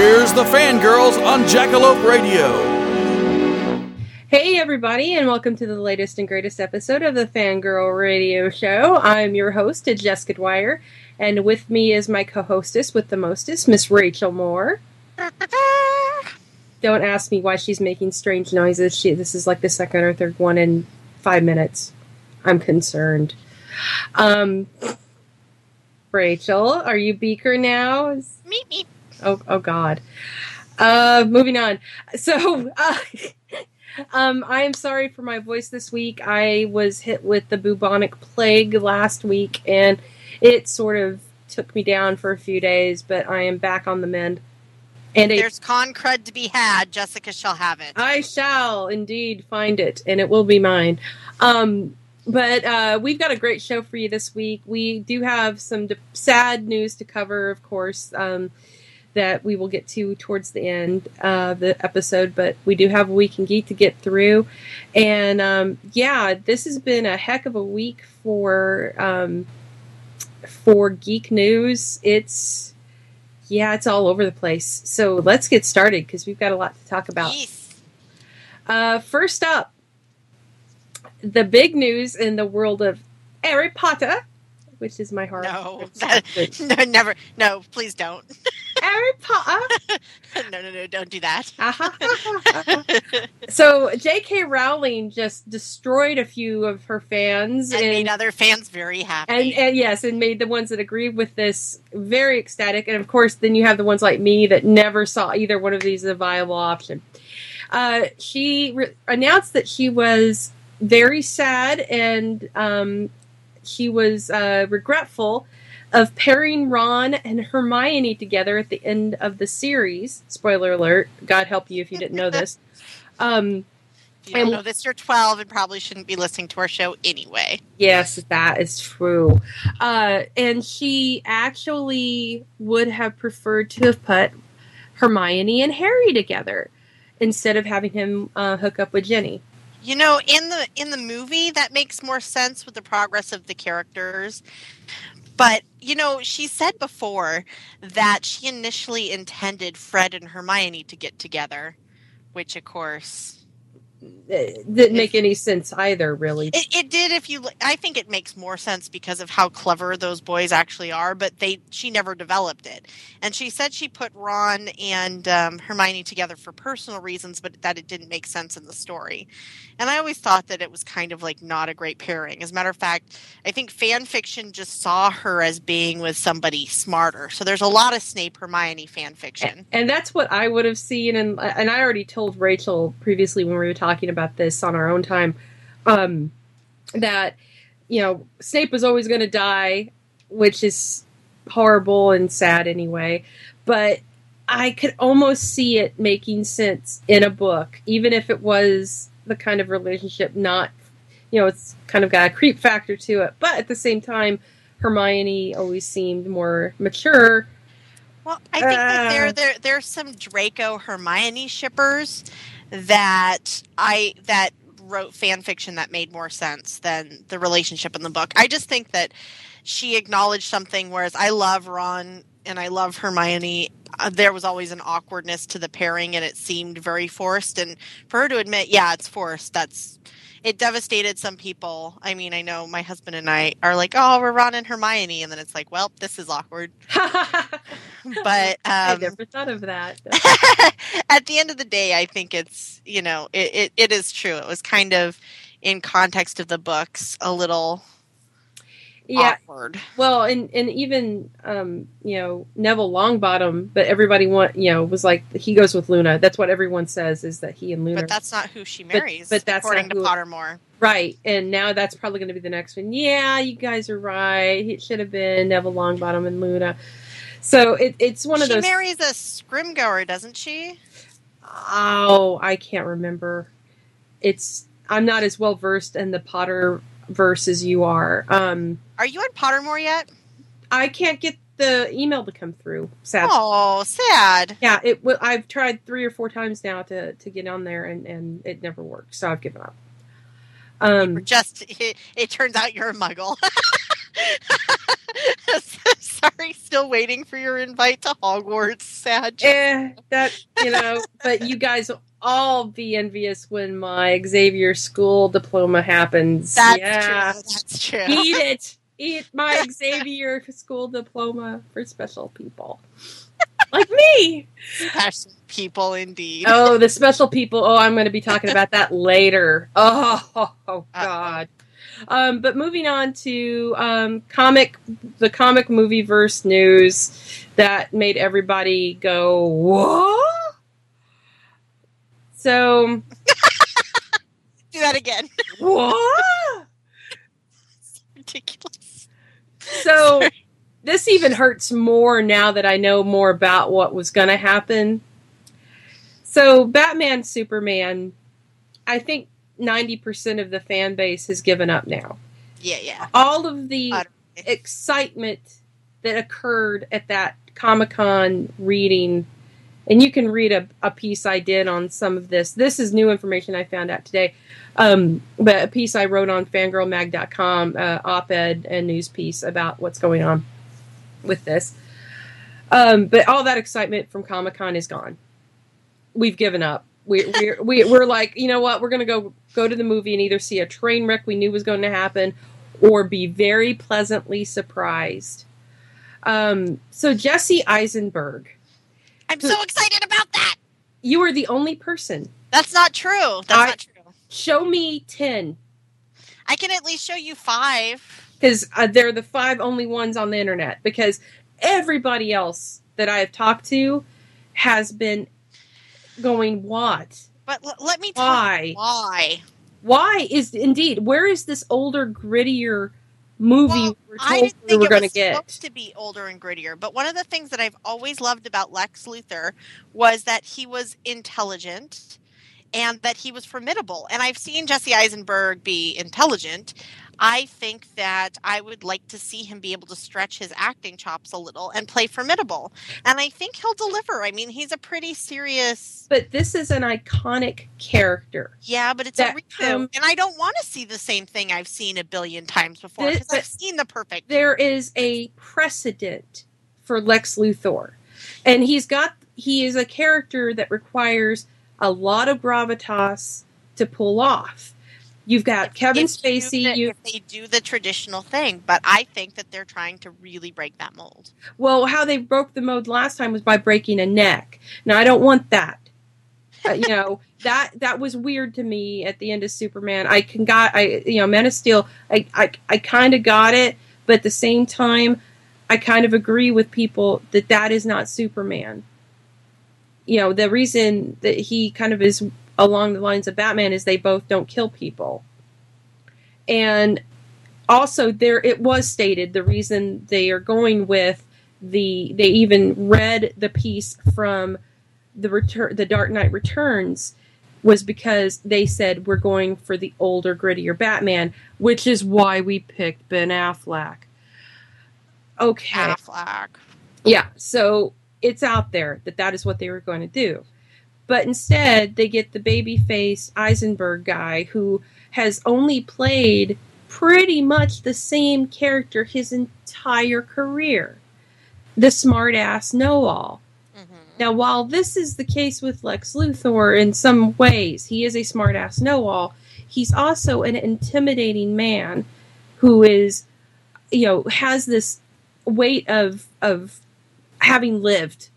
Here's the fangirls on Jackalope Radio. Hey, everybody, and welcome to the latest and greatest episode of the Fangirl Radio Show. I'm your host, Jessica Dwyer, and with me is my co hostess with the mostest, Miss Rachel Moore. Don't ask me why she's making strange noises. She, this is like the second or third one in five minutes. I'm concerned. Um, Rachel, are you Beaker now? Is- Meep meep. Oh, oh God. Uh, moving on. So, uh, um, I am sorry for my voice this week. I was hit with the bubonic plague last week, and it sort of took me down for a few days. But I am back on the mend, and a, There's con crud to be had. Jessica shall have it. I shall indeed find it, and it will be mine. Um, but uh, we've got a great show for you this week. We do have some de- sad news to cover, of course, um, that we will get to towards the end of the episode. But we do have a week in geek to get through, and um, yeah, this has been a heck of a week for um, for geek news. It's yeah, it's all over the place. So let's get started because we've got a lot to talk about. Yes. Uh, first up, the big news in the world of Harry Potter, which is my heart. No, that, no, never. No, please don't. Harry Potter. no, no, no, don't do that. so J.K. Rowling just destroyed a few of her fans and made other fans very happy. and, and yes, and made the ones that agreed with this very ecstatic. And of course, then you have the ones like me that never saw either one of these as a viable option. Uh, she re- announced that she was very sad and um, she was uh, regretful of pairing Ron and Hermione together at the end of the series. Spoiler alert! God help you if you didn't know this. Um, if you don't know this, you're 12 and probably shouldn't be listening to our show anyway. Yes, that is true. Uh, and she actually would have preferred to have put Hermione and Harry together instead of having him uh, hook up with Ginny. You know, in the in the movie, that makes more sense with the progress of the characters. But you know, she said before that she initially intended Fred and Hermione to get together, which of course didn't make any sense either, really. It, it did if you I think it makes more sense because of how clever those boys actually are, but they she never developed it. And she said she put Ron and um, Hermione together for personal reasons, but that it didn't make sense in the story. And I always thought that it was kind of like not a great pairing. As a matter of fact, I think fan fiction just saw her as being with somebody smarter. So there's a lot of Snape Hermione fan fiction. and that's what I would have seen. And and I already told Rachel previously when we were talking about this on our own time um, that you know Snape was always going to die, which is horrible and sad anyway. But I could almost see it making sense in a book, even if it was the kind of relationship not, you know, it's kind of got a creep factor to it. But at the same time, Hermione always seemed more mature. Well, I think that Uh. there there there's some Draco Hermione shippers that I that wrote fan fiction that made more sense than the relationship in the book. I just think that she acknowledged something whereas I love Ron and I love Hermione. Uh, there was always an awkwardness to the pairing and it seemed very forced and for her to admit, yeah, it's forced. That's it devastated some people. I mean, I know my husband and I are like, "Oh, we're Ron and Hermione," and then it's like, "Well, this is awkward." But I um, never thought of that. at the end of the day, I think it's you know it, it, it is true. It was kind of in context of the books a little yeah, awkward. well, and and even um, you know Neville Longbottom, but everybody want you know was like he goes with Luna. That's what everyone says is that he and Luna But that's not who she But- marries, but that's according not to who- Pottermore. right. And now that's probably going to be the next one. Yeah, you guys are right. It should have been Neville Longbottom and Luna. So it, it's one of she those. She marries a Scrimgeour, doesn't she? Oh, I can't remember. It's I'm not as well versed in the Potter verse as you are. Um, Are you on Pottermore yet? I can't get the email to come through. Sad. Oh, sad. Yeah, it. w- I've tried three or four times now to to get on there, and and it never works. So I've given up. Um, Just it, it turns out you're a muggle. Sorry, still waiting for your invite to Hogwarts. Sad. eh, that you know, but you guys will all be envious when my Xavier School diploma happens. That's yeah, true. That's true. eat it, eat my Xavier School diploma for special people like me. Special people, indeed. Oh, the special people. Oh, I'm going to be talking about that later. Oh, oh, God. Um, but moving on to um, comic, the comic movie verse news that made everybody go what? So Do that again. what? Ridiculous. So this even hurts more now that I know more about what was going to happen. So Batman Superman, I think 90% of the fan base has given up now. Yeah, yeah. All of the excitement that occurred at that Comic Con reading, and you can read a, a piece I did on some of this. This is new information I found out today. Um, but a piece I wrote on fangirlmag.com, uh, op ed and news piece about what's going on with this. Um, but all that excitement from Comic Con is gone. We've given up. We, we're, we, we're like, you know what? We're going to go go to the movie and either see a train wreck we knew was going to happen or be very pleasantly surprised. Um, so Jesse Eisenberg, I'm so excited about that. you are the only person. That's not true. That's I- not true. Show me ten I can at least show you five. because uh, they're the five only ones on the internet. Because everybody else that I have talked to has been going, "What? But l- let me tell Why? why. Why is indeed? Where is this older, grittier movie Well, we're I didn't we think were it going to get?" supposed to be older and grittier. But one of the things that I've always loved about Lex Luthor was that he was intelligent and that he was formidable. And I've seen Jesse Eisenberg be intelligent. I think that I would like to see him be able to stretch his acting chops a little and play formidable. And I think he'll deliver. I mean, he's a pretty serious. But this is an iconic character. Yeah, but it's That a reboot. come- um and I don't want to see the same thing I've seen a billion times before because I've seen the perfect. there is a precedent for Lex Luthor. And he's got he is a character that requires a lot of gravitas to pull off. You've got Kevin if Spacey, the- you if they do the traditional thing, but I think that they're trying to really break that mold. well how they broke the mold last time was by breaking a neck. Now I don't want that. Uh, you know, that that was weird to me at the end of Superman. I can got I you know, Man of Steel, I I, I kind of got it, but at the same time I kind of agree with people that that is not Superman. You know, the reason that he kind of is along the lines of Batman is they both don't kill people. And also there it was stated the reason they are going with the they even read the piece from the return the Dark Knight Returns was because they said we're going for the older grittier Batman, which is why we picked Ben Affleck. Okay. Affleck. Yeah, so it's out there that that is what they were going to do. But instead, they get the babyface Eisenberg guy who has only played pretty much the same character his entire career. The smartass know-all. Mhm. Now, while this is the case with Lex Luthor in some ways, he is a smartass know-all. he's also an intimidating man who is, you know, has this weight of of having lived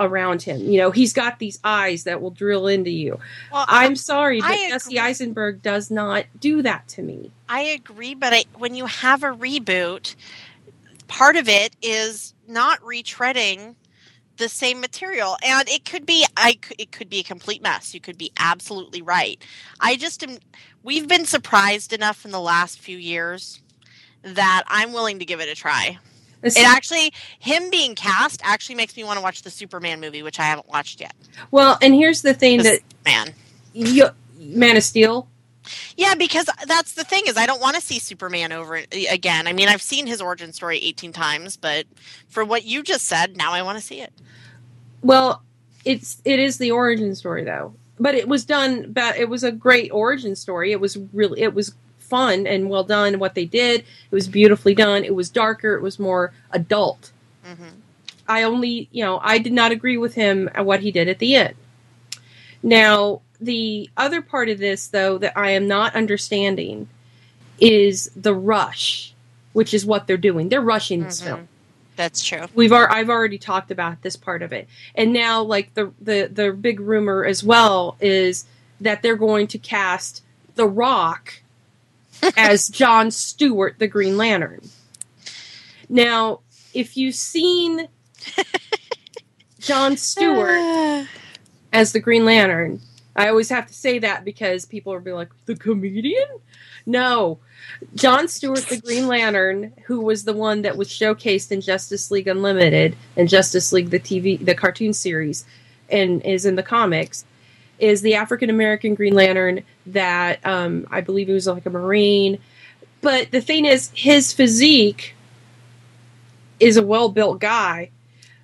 around him. You know, he's got these eyes that will drill into you. Well, I'm sorry, but Jesse. Eisenberg does not do that to me. I agree, but I, when you have a reboot, part of it is not retreading the same material, and it could be I it could be a complete mess. You could be absolutely right. I just am. We've been surprised enough in the last few years that I'm willing to give it a try. It actually, him being cast actually makes me want to watch the Superman movie, which I haven't watched yet. well, and here's the thing that Man, you, Man of Steel. Yeah, because that's the thing is I don't want to see Superman over again. I mean, I've seen his origin story 18 times, but for what you just said, now I want to see it. Well, it's it is the origin story though, but it was done. But it was a great origin story. It was really it was fun and well done. What they did, it was beautifully done. It was darker. It was more adult. hmm I only, you know, I did not agree with him at what he did at the end. Now, the other part of this, though, that I am not understanding is the rush, which is what they're doing. They're rushing this Mhm. film. That's true. We've ar- I've already talked about this part of it, and now like the the the big rumor as well is that they're going to cast The Rock as John Stewart, the Green Lantern. Now, if you've seen John Stewart ah. as the Green Lantern. I always have to say that because people are be like, the comedian? No. John Stewart, the Green Lantern, who was the one that was showcased in Justice League Unlimited and Justice League, the TV, the cartoon series, and is in the comics, is the African American Green Lantern that um, I believe he was like a Marine. But the thing is, his physique is a well built guy.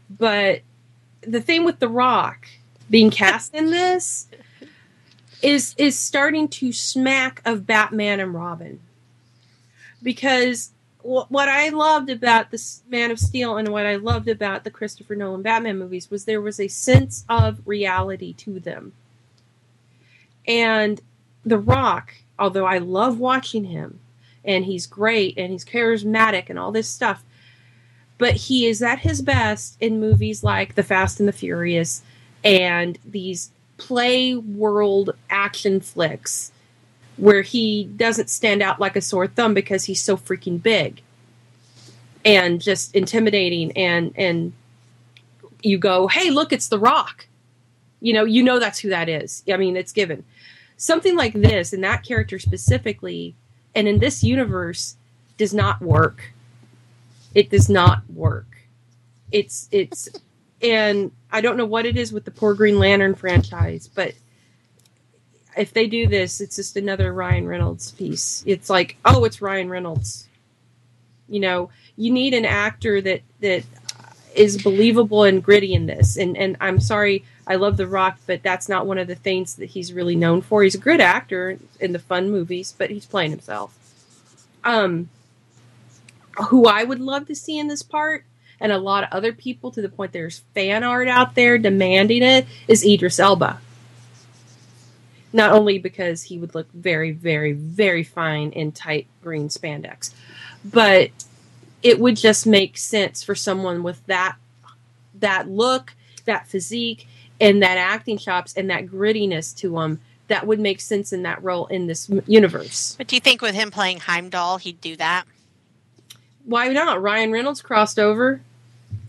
But the thing with The Rock being cast in this is is starting to smack of Batman and Robin because what I loved about this Man of Steel and what I loved about the Christopher Nolan Batman movies was there was a sense of reality to them. And The Rock, although I love watching him and he's great and he's charismatic and all this stuff, but he is at his best in movies like The Fast and the Furious and these play world action flicks where he doesn't stand out like a sore thumb because he's so freaking big and just intimidating and and you go hey look it's the rock. You know you know that's who that is. I mean it's given something like this and that character specifically and in this universe does not work it does not work it's it's and I don't know what it is with the poor Green Lantern franchise, but if they do this, it's just another Ryan Reynolds piece. It's like, oh, it's Ryan Reynolds. You know, you need an actor that that is believable and gritty in this. And and I'm sorry, I love The Rock, but that's not one of the things that he's really known for. He's a good actor in the fun movies, but he's playing himself. Um, who I would love to see in this part and a lot of other people to the point there's fan art out there demanding it is Idris Elba. Not only because he would look very, very, very fine in tight green spandex, but it would just make sense for someone with that that look, that physique, and that acting chops and that grittiness to them that would make sense in that role in this universe. But do you think with him playing Heimdall, he'd do that? Why not? Ryan Reynolds crossed over.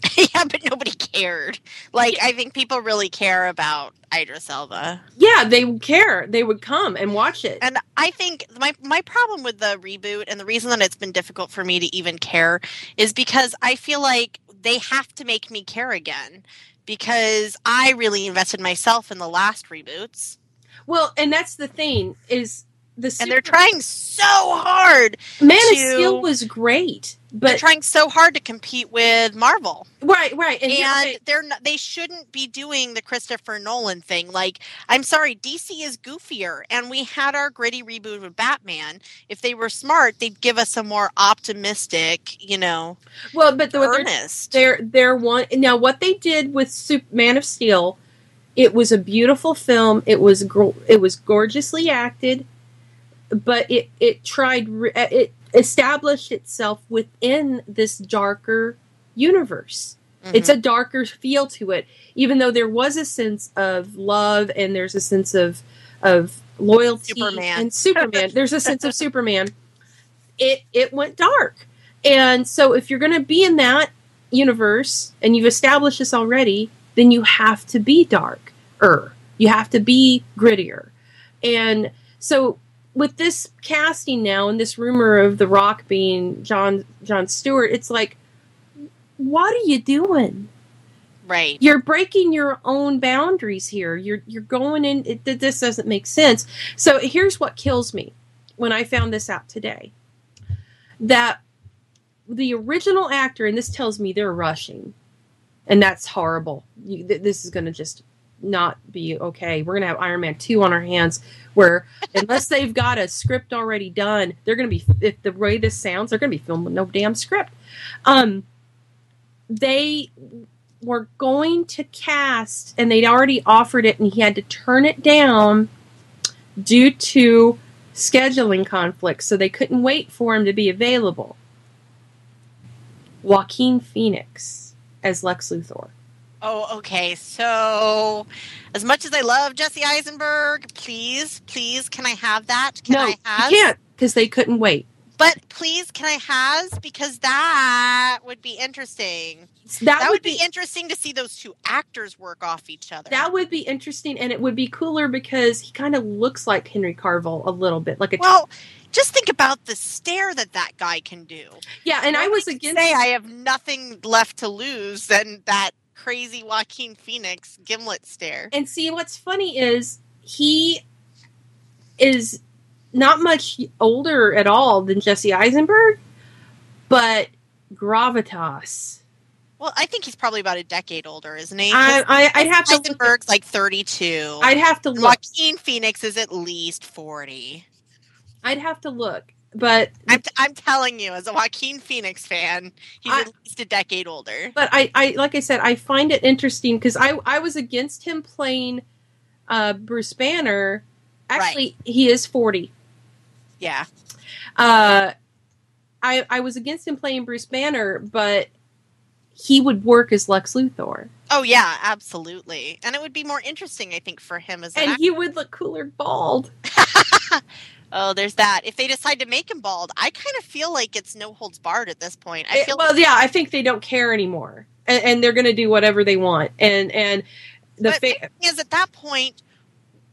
yeah, but nobody cared. Like, I think people really care about Idris Elba. Yeah, they would care. They would come and watch it. And I think my my problem with the reboot and the reason that it's been difficult for me to even care is because I feel like they have to make me care again because I really invested myself in the last reboots Well, and that's the thing is the and they're trying so hard. Man of Steel was great, They're but trying so hard to compete with Marvel. right, right, and, and they're not, they shouldn't be doing the Christopher Nolan thing. Like, I'm sorry, DC is goofier, and we had our gritty reboot with Batman. If they were smart, they'd give us a more optimistic, you know, well, but the, what they're earnest. they're they're one now what they did with Sup- Man of Steel, it was a beautiful film. It was gro- it was gorgeously acted. But it it tried uh, it established itself within this darker universe. It's a darker feel to it, even though there was a sense of love and there's a sense of of loyalty Superman. and Superman. there's a sense of Superman. It it went dark, and so if you're going to be in that universe and you've established this already, then you have to be darker. You have to be grittier, and so with this casting now and this rumor of The Rock being John John Stewart, it's like, what are you doing? right. You're breaking your own boundaries here. You're you're going in. It, this doesn't make sense. So here's what kills me when I found this out today. That the original actor, and this tells me they're rushing, and that's horrible. You, th- this is going to just not be okay. We're going to have Iron Man two on our hands, where unless they've got a script already done, they're going to be. If the way this sounds, they're going to be filmed with no damn script. Um, they were going to cast, and they'd already offered it, and he had to turn it down due to scheduling conflicts, so they couldn't wait for him to be available. Joaquin Phoenix as Lex Luthor. Oh, okay. So, as much as I love Jesse Eisenberg, please, please, can I have that? Can no, I have? you can't because they couldn't wait. But please, can I has? Because that would be interesting. That, That, would be, interesting to see those two actors work off each other. that would be interesting, and it would be cooler because he kind of looks like Henry Cavill a little bit, like a well, just think about the stare that that guy can do. yeah. And I was against say I have nothing left to lose than that crazy Joaquin Phoenix gimlet stare. And see, what's funny is he is not much older at all than Jesse Eisenberg, but gravitas. Well, I think he's probably about a decade older, isn't he? I, I, I'd have to. Look, Eisenberg's like 32. I'd have to look. Joaquin Phoenix is at least 40. I'd have to look. But I'm, t- I'm telling you, as a Joaquin Phoenix fan, he's I- at least a decade older. but I, I like I said, I find it interesting because I I was against him playing uh, Bruce Banner. Actually, he is forty. Yeah. Uh, I I was against him playing Bruce Banner, but he would work as Lex Luthor, Oh, yeah, absolutely. And it would be more interesting, I think, for him as an and actor. he would look cooler bald. Oh, there's that. If they decide to make him bald, I kind of feel like it's no holds barred at this point. I Eh, feel well, yeah, I think they don't care anymore, and, and they're going to do whatever they want. And and the but fa- thing is at that point,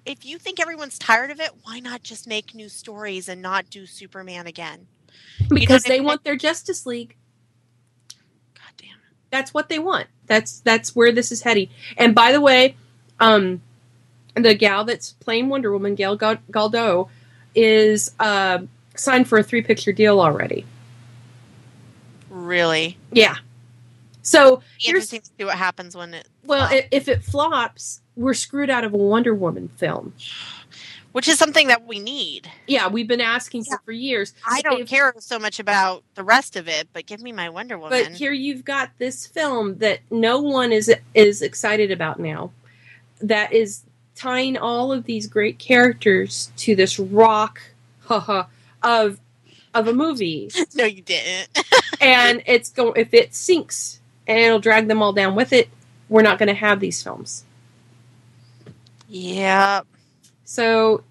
if you think everyone's tired of it, why not just make new stories and not do Superman again? because what I they mean? want their Justice League. God damn it. That's what they want. That's that's where this is heading. And by the way, um, the gal that's playing Wonder Woman, Gail Gal- Gadot, is uh, signed for a three picture deal already. Really? Yeah. So Interesting to see what happens when it. well, flops. if it flops, we're screwed out of a Wonder Woman film. which is something that we need. Yeah, we've been asking for for years. I don't They've- care so much about the rest of it, but give me my Wonder Woman. But here you've got this film that no one is is excited about now. That is tying all of these great characters to this rock haha, of of a movie. no, you didn't. and it's going if it sinks and it'll drag them all down with it, we're not going to have these films. yeah. So,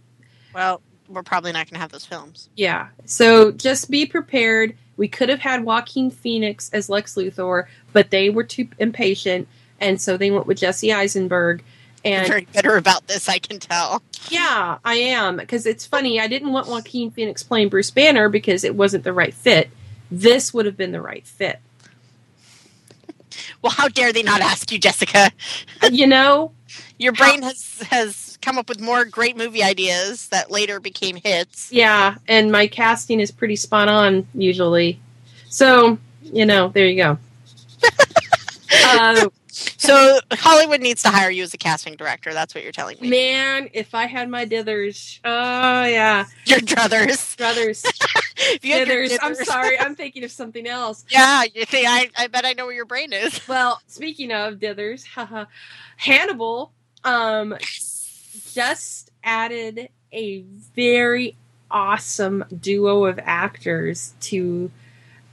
Well, we're probably not going to have those films. yeah. So just be prepared. We could have had Joaquin Phoenix as Lex Luthor, but they were too impatient and so they went with Jesse Eisenberg And very bitter about this. I can tell. Yeah, I am because it's funny. I didn't want Joaquin Phoenix playing Bruce Banner because it wasn't the right fit. This would have been the right fit. Well, how dare they not ask you, Jessica? you know, Your brain has has come up with more great movie ideas that later became hits. yeah, and my casting is pretty spot on usually. So, you know, there you go. uh, So Hollywood needs to hire you as a casting director. That's what you're telling me. man, if I had my dithers, oh yeah, Your druthers. brothers, If you had your dithers. I'm sorry, I'm thinking of something else. Yeah, you see, I, I bet I know where your brain is. Well, speaking of dithers, haha, Hannibal um just added a very awesome duo of actors to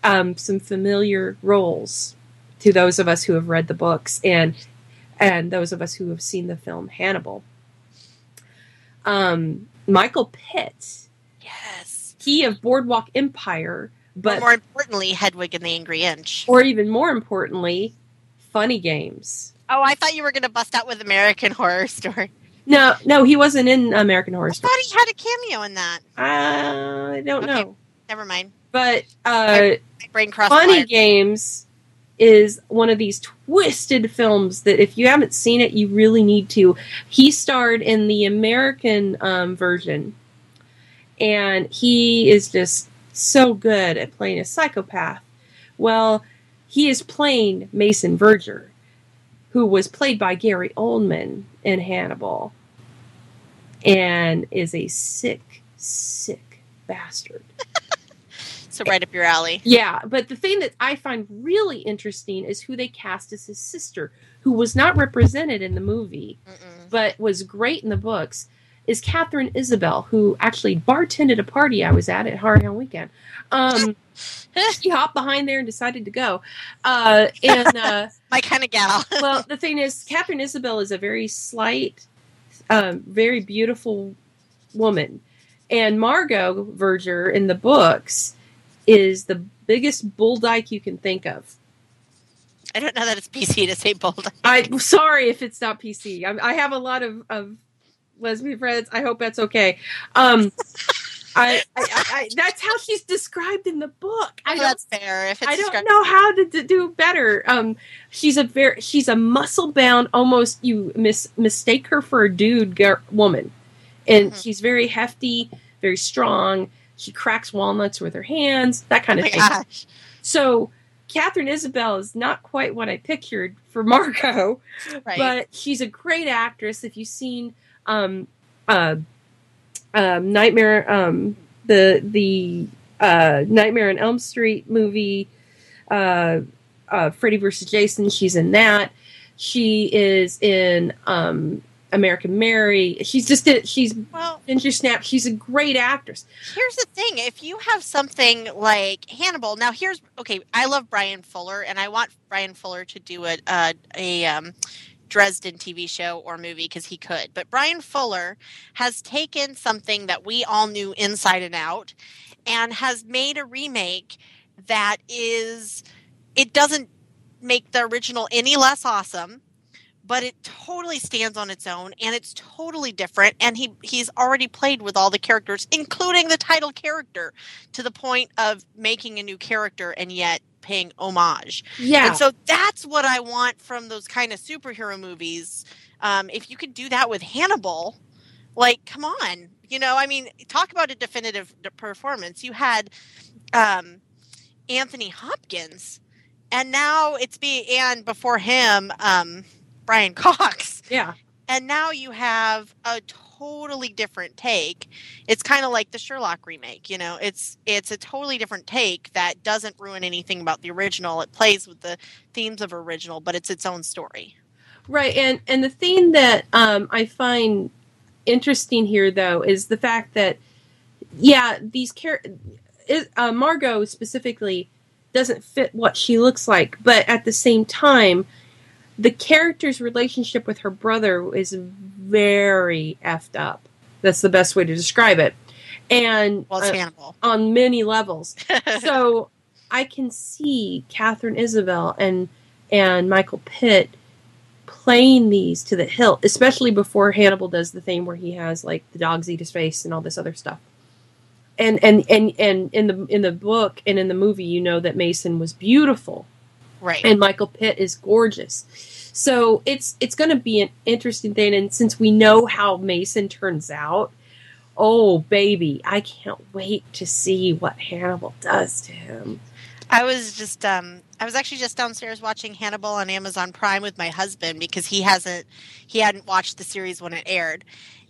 um, some familiar roles to those of us who have read the books and and those of us who have seen the film Hannibal. Um, Michael Pitt, Yes. he of Boardwalk Empire, But but more importantly, Hedwig and the Angry Inch. or even more importantly, Funny Games. Oh, I thought you were going to bust out with American Horror Story. No, no, he wasn't in American Horror Story. I Story. thought he had a cameo in that. I don't Okay. know, Never mind. but uh, My brain crossed Funny wires. Games is one of these twisted films that if you haven't seen it, you really need to. He starred in the American um, version, and he is just so good at playing a psychopath. Well, he is playing Mason Verger, who was played by Gary Oldman in Hannibal, and is a sick, sick bastard. So right up your alley. Yeah, but the thing that I find really interesting is who they cast as his sister, who was not represented in the movie, Mm-mm. but was great in the books, is Katharine Isabelle, who actually bartended a party I was at at Hound Weekend. Um, she hopped behind there and decided to go. Uh, and uh, My kind of gal. well, the thing is, Katharine Isabelle is a very slight, um, very beautiful woman, and Margot Verger in the books is the biggest bull dyke you can think of. I don't know that it's PC to say bold. I'm sorry if it's not PC. I, I have a lot of, of lesbian friends. I hope that's okay. Um, I, I, I, that's how she's described in the book. I that's fair. If it's I don't know how to, to do better. Um, she's a very she's a muscle bound, almost you mis- mistake her for a dude woman, and Mhm. she's very hefty, very strong. She cracks walnuts with her hands, that kind Oh of my thing. gosh. So Katharine Isabelle is not quite what I pictured for Margot, Right. but she's a great actress. If you've seen um, uh, um, Nightmare, um, the the uh, Nightmare on Elm Street movie, uh, uh, Freddy versus Jason, she's in that. She is in um, American Mary. She's just a, she's well, Ginger Snap. She's a great actress. here's the thing: if you have something like Hannibal, now here's okay. I love Bryan Fuller, and I want Bryan Fuller to do a a, a um, Dresden TV show or movie because he could. But Bryan Fuller has taken something that we all knew inside and out, and has made a remake that is. It doesn't make the original any less awesome but it totally stands on its own and it's totally different and he he's already played with all the characters including the title character to the point of making a new character and yet paying homage. Yeah, and so that's what i want from those kind of superhero movies. Um, if you could do that with hannibal like come on. You know i mean talk about a definitive performance. You had um, anthony hopkins and now it's be and before him um, brian cox. Yeah. and now you have a totally different take. It's kind of like the sherlock remake you know? It's it's a totally different take that doesn't ruin anything about the original. It plays with the themes of original but it's its own story. Right, and and the thing that um, I find interesting here, though, is the fact that yeah, these char- is, uh, Margot specifically doesn't fit what she looks like, but at the same time, the character's relationship with her brother is very effed up. That's the best way to describe it, and well uh, on many levels. so I can see Katharine Isabelle and and Michael Pitt playing these to the hilt, especially before Hannibal does the thing where he has like the dogs eat his face and all this other stuff. And and and and in the in the book and in the movie, you know that Mason was beautiful right and Michael Pitt is gorgeous. So it's it's going to be an interesting thing, and since we know how Mason turns out, oh baby, I can't wait to see what Hannibal does to him. I was just um I was actually just downstairs watching Hannibal on Amazon Prime with my husband because he hasn't he hadn't watched the series when it aired.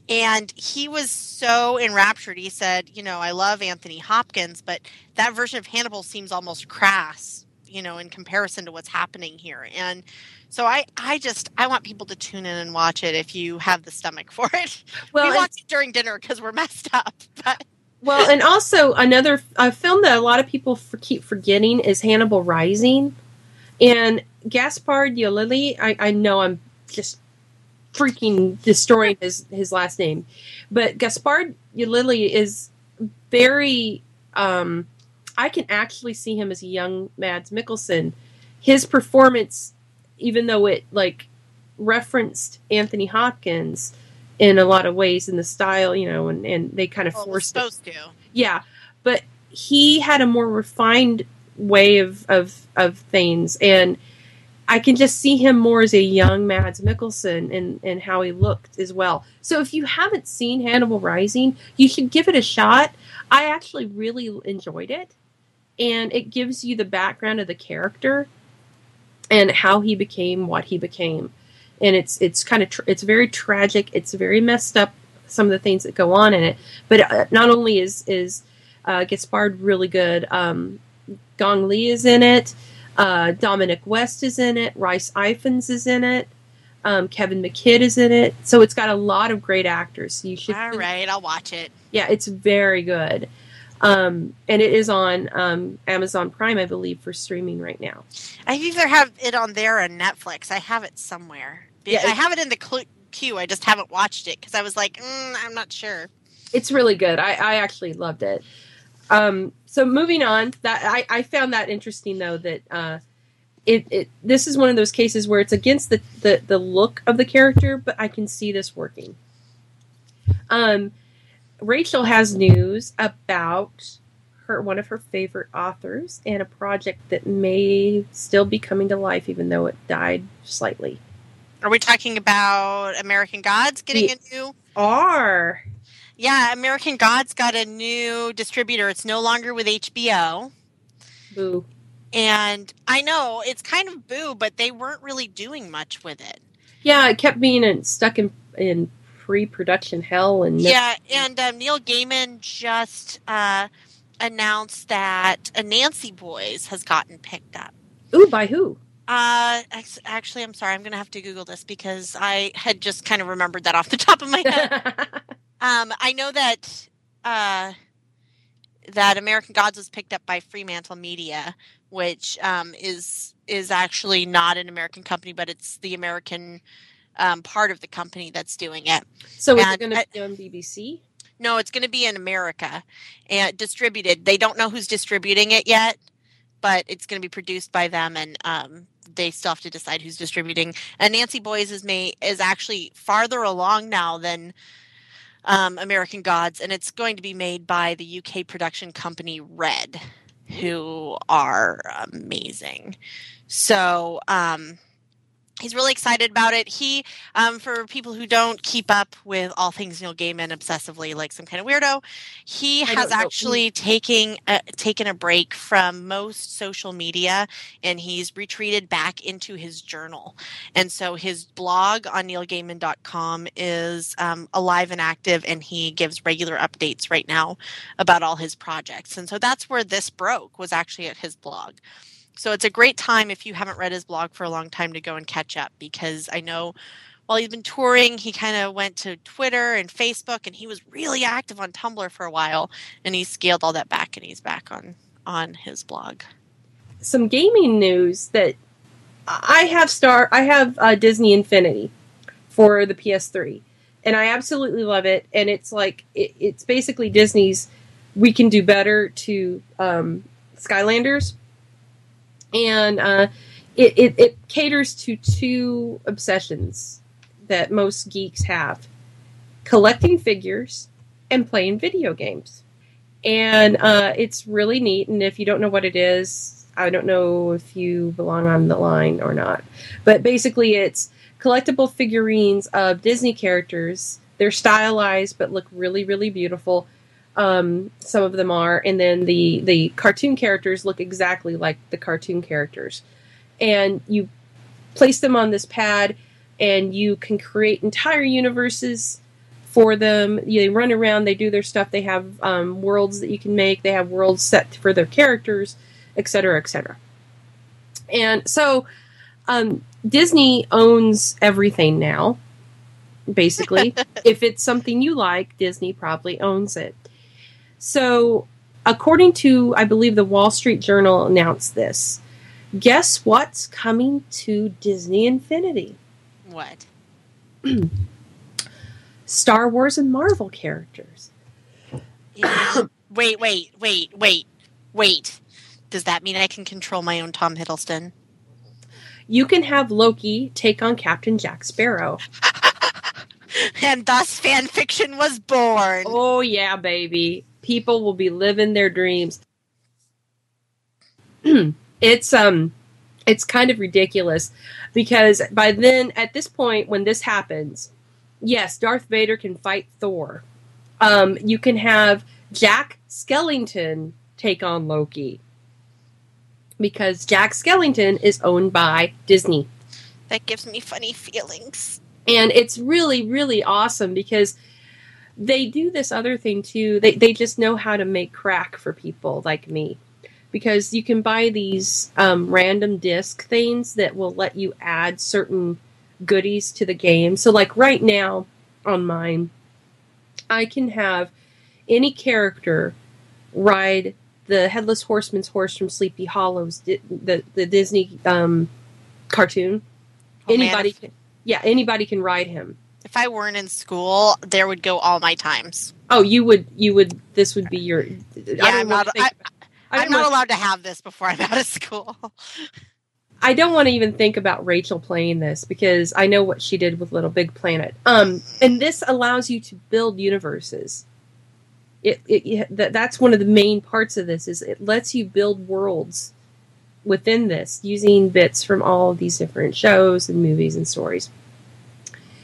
And he was so enraptured. He said, you know, I love Anthony Hopkins, but that version of Hannibal seems almost crass, you know, in comparison to what's happening here. And so I I just I want people to tune in and watch it if you have the stomach for it. Well, we watch it during dinner because we're messed up. But Well, and also another a film that a lot of people for, keep forgetting is Hannibal Rising, and Gaspard Ulliel. I, I know I'm just freaking destroying his his last name, but Gaspard Ulliel is very. Um, I can actually see him as a young Mads Mikkelsen. His performance, even though it like referenced Anthony Hopkins in a lot of ways in the style, you know, and, and they kind of Well, forced it. to. Yeah, but he had a more refined way of of of things, and I can just see him more as a young Mads Mikkelsen and and how he looked as well. So if you haven't seen Hannibal Rising, you should give it a shot. I actually really enjoyed it, and it gives you the background of the character and how he became what he became. And it's it's kind of tr- it's very tragic. It's very messed up. Some of the things that go on in it, but uh, not only is is uh, Gaspard really good. Um, Gong Li is in it. Uh, Dominic West is in it. Rhys Ifans is in it. Um, Kevin McKidd is in it. So it's got a lot of great actors. You should. All right, I'll watch it. Yeah, it's very good. Um, and it is on um, Amazon Prime, I believe, for streaming right now. I either have it on there or Netflix. I have it somewhere. Yeah, I have it in the cl- queue. I just haven't watched it because I was like, mm, I'm not sure. It's really good. I, I actually loved it. Um, so moving on, that I, I found that interesting though that uh, it, it this is one of those cases where it's against the, the the look of the character, but I can see this working. Um, Rachel has news about her one of her favorite authors and a project that may still be coming to life, even though it died slightly. Are we talking about American Gods getting Yeah. a new? R. Yeah, American Gods got a new distributor. It's no longer with HBO. Boo. And I know it's kind of boo, but they weren't really doing much with it. Yeah, it kept being in, stuck in in pre-production hell and Yeah, and um, Neil Gaiman just uh, announced that Anansi Boys has gotten picked up. Ooh, by who? Uh, actually, I'm sorry. I'm going to have to Google this because I had just kind of remembered that off the top of my head. um, I know that uh, that American Gods was picked up by Fremantle Media, which um, is is actually not an American company, but it's the American um, part of the company that's doing it. so is it going to be on BBC? No, it's going to be in America and distributed. They don't know who's distributing it yet, but it's going to be produced by them, and um, they still have to decide who's distributing. And Anansi Boys is may is actually farther along now than um, American Gods, and it's going to be made by the UK production company Red, who are amazing. So. Um, He's really excited about it. He, um, for people who don't keep up with all things Neil Gaiman obsessively, like some kind of weirdo, he I has don't know. actually taking a, taken a break from most social media, and he's retreated back into his journal. And so his blog on neilgaiman.com is um, alive and active, and he gives regular updates right now about all his projects. And so that's where this broke was actually at his blog. So it's a great time if you haven't read his blog for a long time to go and catch up because I know while he's been touring, he kind of went to Twitter and Facebook and he was really active on Tumblr for a while and he scaled all that back and he's back on on his blog. Some gaming news that I have star I have uh, Disney Infinity for the PS3, and I absolutely love it. And it's like it, it's basically Disney's "We Can Do Better" to um, Skylanders, and uh, it, it it caters to two obsessions that most geeks have: collecting figures and playing video games. And uh, it's really neat. And if you don't know what it is, I don't know if you belong on the line or not. But basically, it's collectible figurines of Disney characters. They're stylized but look really, really beautiful. Um, some of them are, and then the the cartoon characters look exactly like the cartoon characters. And you place them on this pad, and you can create entire universes for them. They run around, they do their stuff. They have um, worlds that you can make. They have worlds set for their characters, etc., etc. And so, um, Disney owns everything now. Basically, if it's something you like, Disney probably owns it. So, according to, I believe, the Wall Street Journal announced this. Guess what's coming to Disney Infinity? What? Star Wars and Marvel characters. Yeah. wait, wait, wait, wait, wait. Does that mean I can control my own Tom Hiddleston? You can have Loki take on Captain Jack Sparrow. and thus fan fiction was born. Oh yeah, baby. People will be living their dreams. it's um it's kind of ridiculous because by then at this point when this happens, yes, Darth Vader can fight Thor. Um you can have Jack Skellington take on Loki. Because Jack Skellington is owned by Disney. That gives me funny feelings. And it's really, really awesome because they do this other thing too. They, they just know how to make crack for people like me. Because you can buy these um, random disc things that will let you add certain goodies to the game. So, like right now on mine, I can have any character ride the Headless Horseman's horse from Sleepy Hollows, the, the, the Disney um, cartoon. Oh, anybody if- can, yeah, anybody can ride him. If I weren't in school, there would go all my times. Oh, you would, you would. This would be your. Yeah, I'm not. want to think, I, I'm don't allowed to have this before I'm out of school. I don't want to even think about Rachel playing this because I know what she did with Little Big Planet. Um, and this allows you to build universes. It, it, it that, that's one of the main parts of this is it lets you build worlds within this using bits from all of these different shows and movies and stories.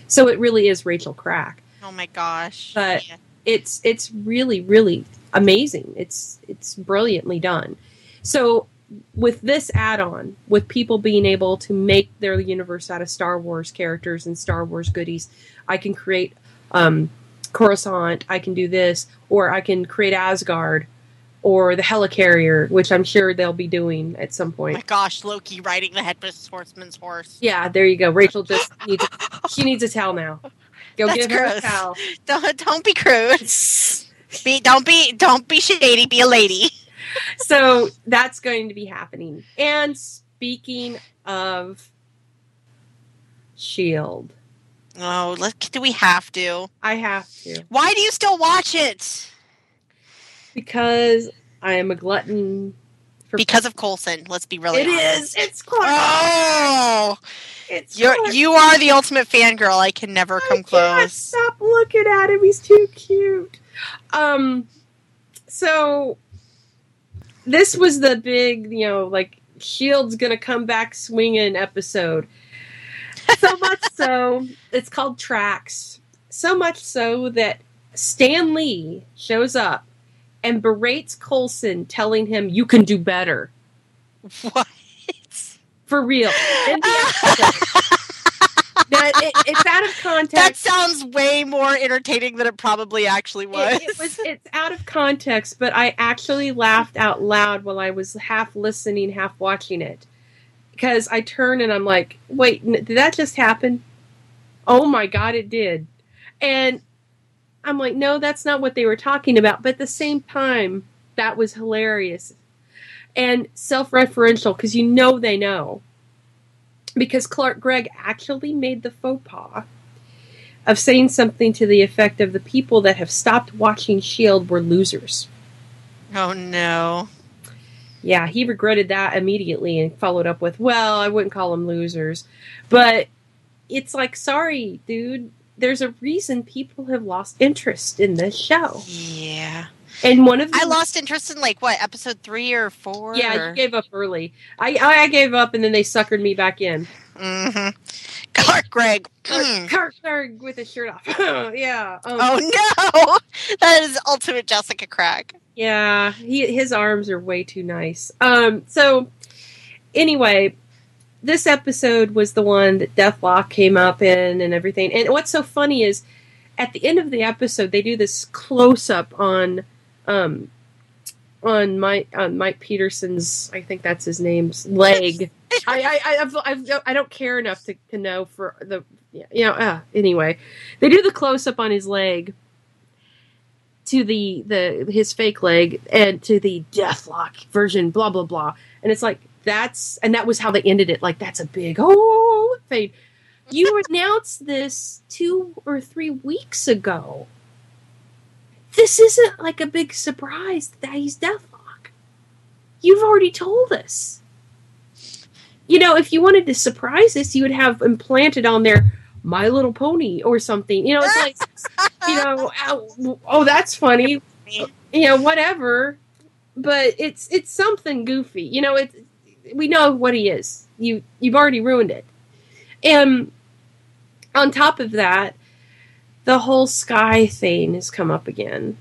So it really is Rachel Crack. Oh my gosh. But- Yeah. it's it's really really amazing. It's it's brilliantly done. So with this add-on, with people being able to make their universe out of Star Wars characters and Star Wars goodies, I can create um, Coruscant. I can do this, or I can create Asgard, or the Helicarrier, which I'm sure they'll be doing at some Oh my gosh, Loki riding the headless horseman's horse. Yeah, there you go. Rachel just needs a, she needs a towel now. Go That's give her a towel. Don't don't be crude. Be don't be don't be shady. Be a lady. so that's going to be happening. And speaking of Shield, Oh, let, do we have to? I have to Why do you still watch it? Because I am a glutton for Because of Coulson. Let's be really it honest. is. It's Clark. Oh, it's you're Clark. you are the ultimate fangirl. I can never come close. stop looking at him. He's too cute. Um, so this was the big, you know, like Shield's gonna come back swinging episode. So much so, it's called Tracks. So much so that Stan Lee shows up and berates Coulson, telling him, "You can do better." What? For real. Now, it, it's out of context. That sounds way more entertaining than it probably actually was. It, it was it's out of context, but I actually laughed out loud while I was half listening, half watching it. Because I turn and I'm like, wait, did that just happen? Oh my god, it did. And I'm like, no, that's not what they were talking about. But at the same time, that was hilarious and self referential because you know they know. Because Clark Gregg actually made the faux pas of saying something to the effect of the people that have stopped watching Shield were losers. oh no. Yeah, he regretted that immediately and followed up with, "Well, I wouldn't call them losers." But it's like, sorry, dude, there's a reason people have lost interest in this show. Yeah. And one of the I lost interest in like what episode three or four. Yeah, or- you gave up early. I I gave up and then they suckered me back in. Mhm. Clark Gregg. Mm. Clark Gregg with his shirt off. yeah. Um, Oh no, that is ultimate Jessica Crack. Yeah, he his arms are way too nice. Um, so anyway, this episode was the one that Deathlok came up in and everything. And what's so funny is at the end of the episode they do this close up on um on Mike on Mike Peterson's I think that's his name's leg. I I I, I've, I've, I don't care enough to, to know for the you know uh, anyway they do the close up on his leg to the the his fake leg and to the Deathlok version, blah blah blah. And it's like that's and that was how they ended it. Like that's a big oh fade. You announced this two or three weeks ago. This isn't like a big surprise that he's Deathlok. You've already told us. You know, if you wanted to surprise us, you would have implanted on there My Little Pony or something. You know, it's like, you know, oh, oh, that's funny. You know, whatever. But it's it's something goofy. You know, it's we know what he is. You you've already ruined it. And on top of that, the whole sky thing has come up again.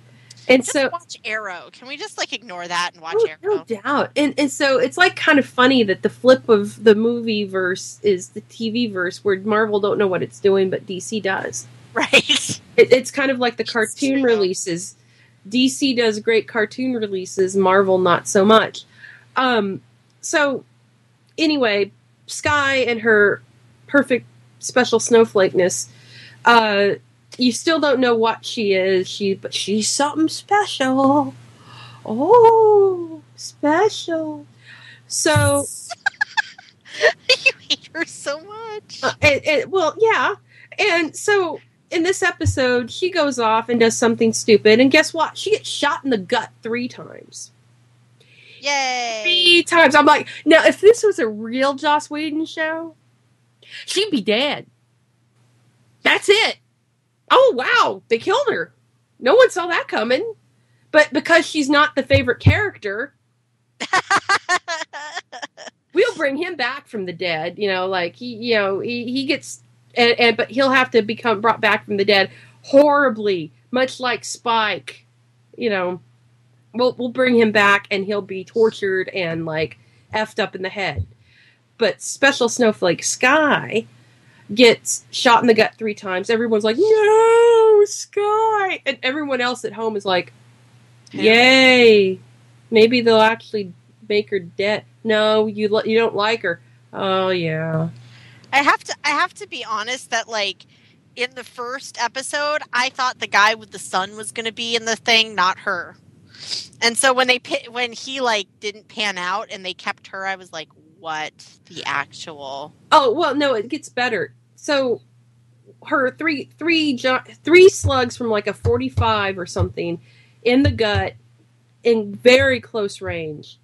And Just so watch Arrow. Can we just like ignore that and watch Oh, Arrow? no doubt. And and so it's like kind of funny that the flip of the movie verse is the TV verse where Marvel don't know what it's doing, but DC does. Right. It, it's kind of like the cartoon releases. DC does great cartoon releases, Marvel not so much. Um, so anyway, Skye and her perfect special snowflakeness. Uh, you still don't know what she is. She, but she's something special. Oh, special. So you hate her so much. Uh, and, and- well, yeah. And so in this episode, she goes off and does something stupid, and guess what? She gets shot in the gut three times. Yay. Three times. I'm like, now if this was a real Joss Whedon show, she'd be dead. That's it. Oh wow, they killed her. No one saw that coming. But because she's not the favorite character, we'll bring him back from the dead. You know, like he, you know, he, he gets, and, and but he'll have to become brought back from the dead horribly, much like Spike. You know, we'll we'll bring him back, and he'll be tortured and like effed up in the head. But special snowflake Skye gets shot in the gut three times. Everyone's like, "No, Skye," and everyone else at home is like, "Yay!" Maybe they'll actually make her dead. No, you li- you don't like her. Oh yeah. I have to I have to be honest that like in the first episode, I thought the guy with the sun was going to be in the thing, not her. And so when they when he like didn't pan out and they kept her, I was like, "What the actual?" Oh well, no, it gets better. So her three three three slugs from like a forty five or something in the gut in very close range.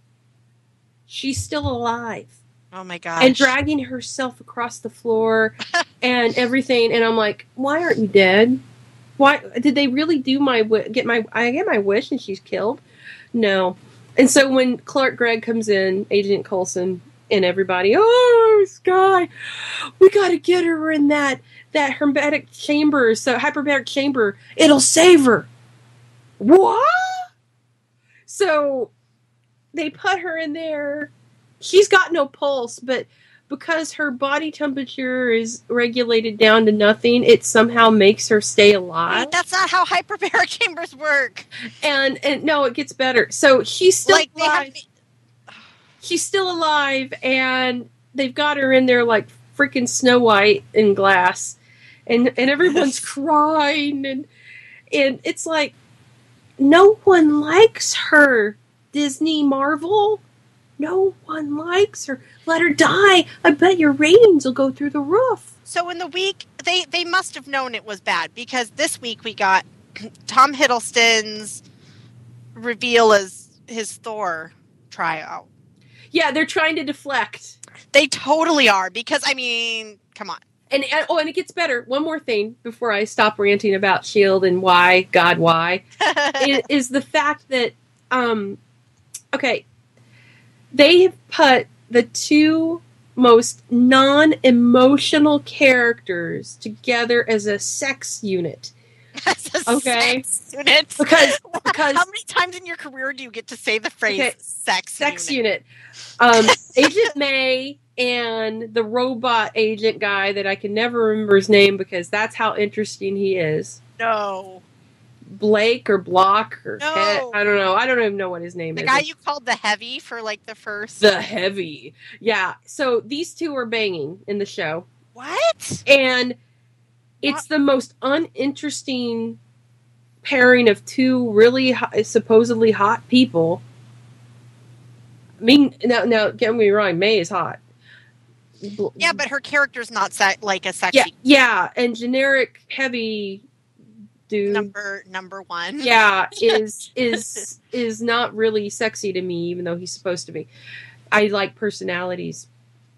She's still alive Oh my god! and dragging herself across the floor and everything. And I'm like, why aren't you dead? Why did they really do my get my I get my wish and she's killed? No. And so when Clark Gregg comes in, Agent Coulson and everybody, oh Skye, we got to get her in that that hermetic chamber, so hyperbaric chamber. It'll save her. What? So they put her in there. She's got no pulse, but because her body temperature is regulated down to nothing, it somehow makes her stay alive. That's not how hyperbaric chambers work. And and no, it gets better. So she's still like alive. have she's still alive, and they've got her in there like freaking Snow White in glass, and and everyone's crying, and and it's like no one likes her. Disney, Marvel, no one likes her. Let her die. I bet your ratings will go through the roof. So in the week they they must have known it was bad because this week we got Tom Hiddleston's reveal as his Thor tryout. Yeah, they're trying to deflect. They totally are because I mean, come on. And, and oh, and it gets better. One more thing before I stop ranting about Shield and why, God, why. i- is the fact that um okay they have put the two most non-emotional characters together as a sex unit As a Okay. sex unit. because because how many times in your career do you get to say the phrase Okay, sex sex unit? unit um agent may and the robot agent guy that i can never remember his name because that's how interesting he is No. Blake or block or No. I don't know i don't even know what his name The is The guy you called the heavy for like the first the heavy. Yeah. So these two are banging in the show. What? And it's the most uninteresting pairing of two really hot, supposedly hot people. I mean, now, now, get me wrong, May is hot. Yeah, but her character's not se- like a sexy yeah, yeah, and generic heavy dude. number number one. yeah, is is is not really sexy to me, even though he's supposed to be. I like personalities.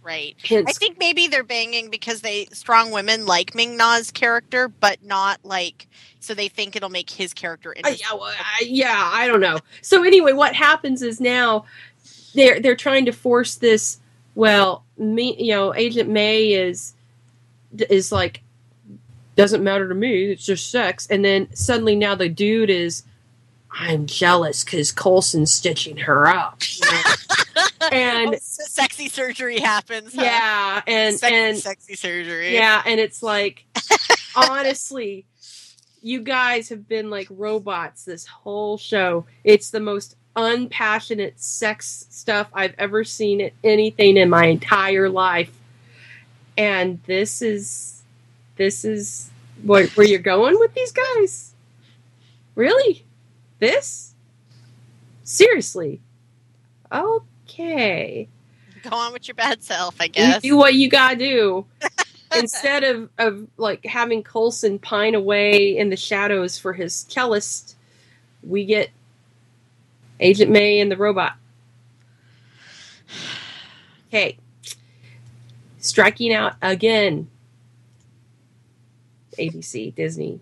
right. Hence, I think maybe they're banging because they strong women like Ming Na's character, but not like so they think it'll make his character I, interesting. yeah, well, I, yeah, I don't know. So anyway, what happens is now they're they're trying to force this. Well, me, you know, Agent May is is like doesn't matter to me. It's just sex, and then suddenly now the dude is. I'm jealous because Coulson's stitching her up, you know? and Oh, sexy surgery happens. huh? yeah, and sexy, and sexy surgery. Yeah, and it's like honestly, you guys have been like robots this whole show. It's the most unpassionate sex stuff I've ever seen in anything in my entire life. And this is this is where, where you're going with these guys. Really? This? Seriously? Okay Go on with your bad self, I you guess. do what you gotta do instead of, of like having coulson pine away in the shadows for his cellist we get agent may and the robot okay striking out again abc disney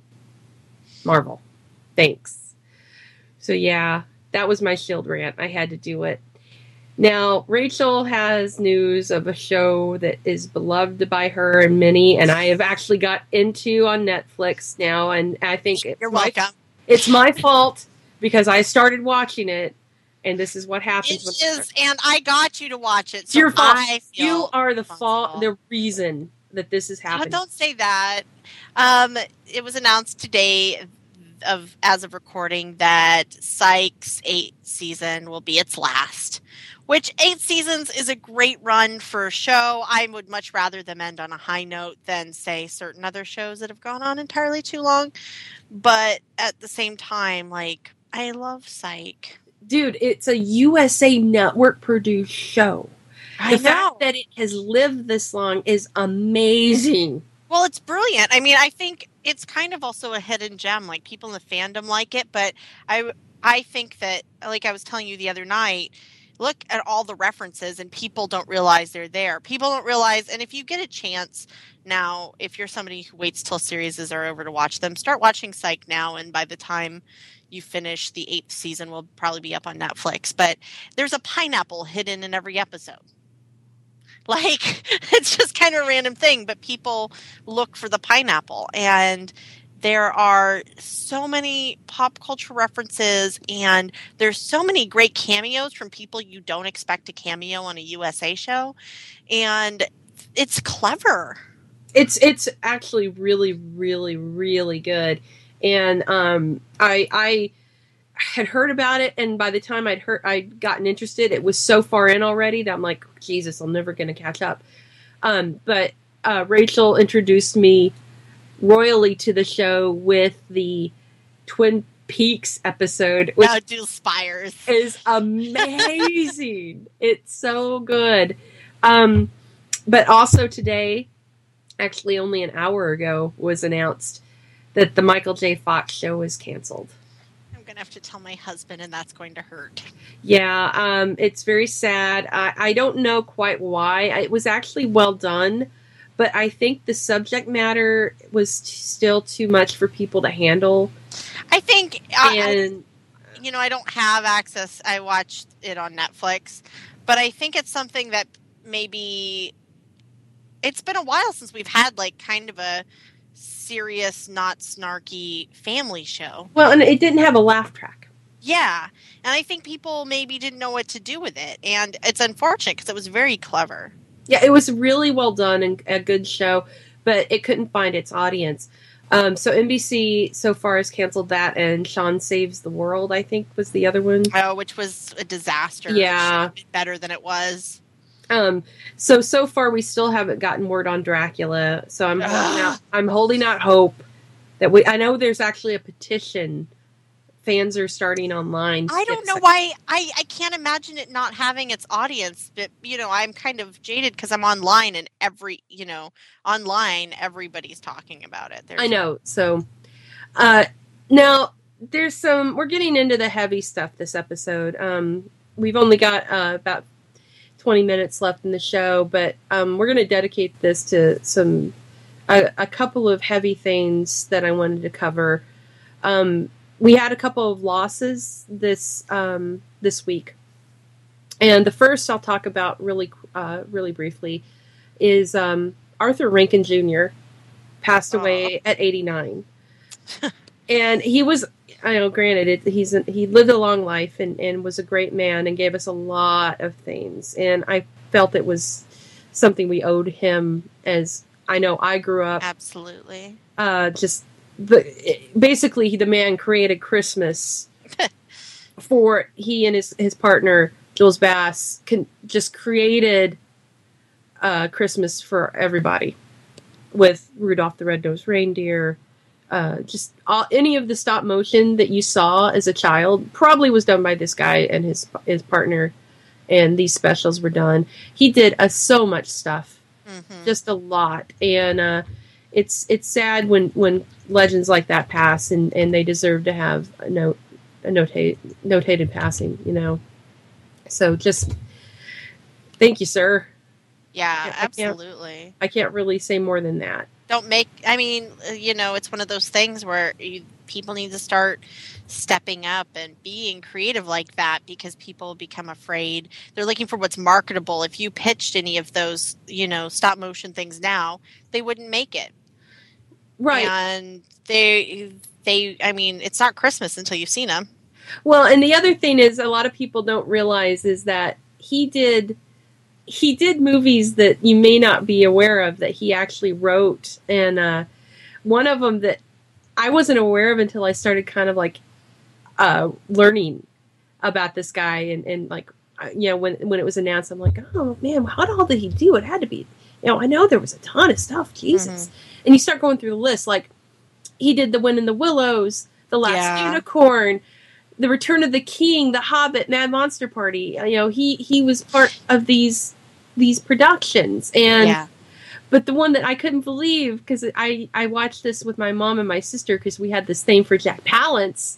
marvel thanks so yeah that was my shield rant i had to do it now, Rachel has news of a show that is beloved by her and many, and I have actually got into on Netflix now, and I think it's You're my, welcome. it's my fault because I started watching it, and this is what happens. when I is, and I got you to watch it. So your fault. I feel You are the fault, the reason that this is happening. don't say that. Um, it was announced today of as of recording that Psych's eighth season will be its last. Which eight seasons is a great run for a show. I would much rather them end on a high note than say certain other shows that have gone on entirely too long. But at the same time, like I love Psych. Dude, it's a USA Network produced show. I the know. fact that it has lived this long is amazing. Well, it's brilliant. I mean, I think it's kind of also a hidden gem. Like people in the fandom like it, but I I think that like I was telling you the other night, look at all the references and people don't realize they're there. People don't realize and if you get a chance now, if you're somebody who waits till series are over to watch them, start watching Psych now and by the time you finish the eighth season will probably be up on Netflix. But there's a pineapple hidden in every episode. Like it's just kind of a random thing, but people look for the pineapple. And there are so many pop culture references and there's so many great cameos from people you don't expect to cameo on a USA show. And it's clever. it's it's actually really really really good. And um i i had heard about it and by the time i'd heard i'd gotten interested it was so far in already that i'm like jesus i'm never gonna catch up um but uh rachel introduced me royally to the show with the twin peaks episode which now do spires. is amazing. it's so good. Um, but also today, actually only an hour ago, was announced that the Michael J. Fox show is canceled. I'm gonna have to tell my husband and that's going to hurt. Yeah, um, it's very sad. I, I don't know quite why. It was actually well done, but I think the subject matter was t- still too much for people to handle. I think I, I- And you know, I don't have access. I watched it on Netflix, but I think it's something that maybe it's been a while since we've had like kind of a serious, not snarky family show. well, and it didn't have a laugh track. Yeah, and I think people maybe didn't know what to do with it, and it's unfortunate because it was very clever. Yeah, it was really well done and a good show, but it couldn't find its audience. Um, so NBC so far has canceled that, and Sean Saves the World, I think, was the other one. Oh, which was a disaster. Yeah. should have been better than it was. Um, so so far we still haven't gotten word on Dracula. So I'm holding out. I'm holding out hope that we. I know there's actually a petition. Fans are starting online. I don't know why. I, I can't imagine it not having its audience. But you know, I'm kind of jaded because I'm online and every you know online everybody's talking about it. There's, I know. So, uh, now there's some. We're getting into the heavy stuff this episode. Um, we've only got uh, about 20 minutes left in the show, but um, we're going to dedicate this to some a, a couple of heavy things that I wanted to cover. Um, we had a couple of losses this um, this week, and the first I'll talk about really uh, really briefly is um, Arthur Rankin Jr. passed away at 89, and he was I know granted it, he's he lived a long life and, and was a great man and gave us a lot of things, and I felt it was something we owed him as I know I grew up absolutely. uh, just the basically the man created Christmas for he and his his partner Jules Bass can just created uh, Christmas for everybody with Rudolph the Red-Nosed Reindeer. Uh, just all, any of the stop motion that you saw as a child probably was done by this guy and his his partner, and these specials were done. He did uh, so much stuff. Hmm just a lot. And uh it's it's sad when when legends like that pass and and they deserve to have a note a notate notated passing you know? So just thank you sir. Yeah, I can't- absolutely. i can't really say more than that Don't make. I mean, uh, you know, it's one of those things where you, people need to start stepping up and being creative like that because people become afraid. They're looking for what's marketable. If you pitched any of those, you know, stop motion things now, they wouldn't make it. right And they, they. I mean, it's not Christmas until you've seen them. Well, and the other thing is, a lot of people don't realize is that he did he did movies that you may not be aware of that he actually wrote, and uh, one of them that I wasn't aware of until I started kind of like uh, learning about this guy, and, and like uh, you know when when it was announced, I'm like, oh man, how all did he do? It had to be, you know, I know there was a ton of stuff, Jesus, and you start going through the list, like he did the Wind in the Willows, the Last Yeah. Unicorn, the Return of the King, the Hobbit, Mad Monster Party. You know, he he was part of these these productions, and yeah. but the one that I couldn't believe because I I watched this with my mom and my sister because we had this thing for Jack Palance.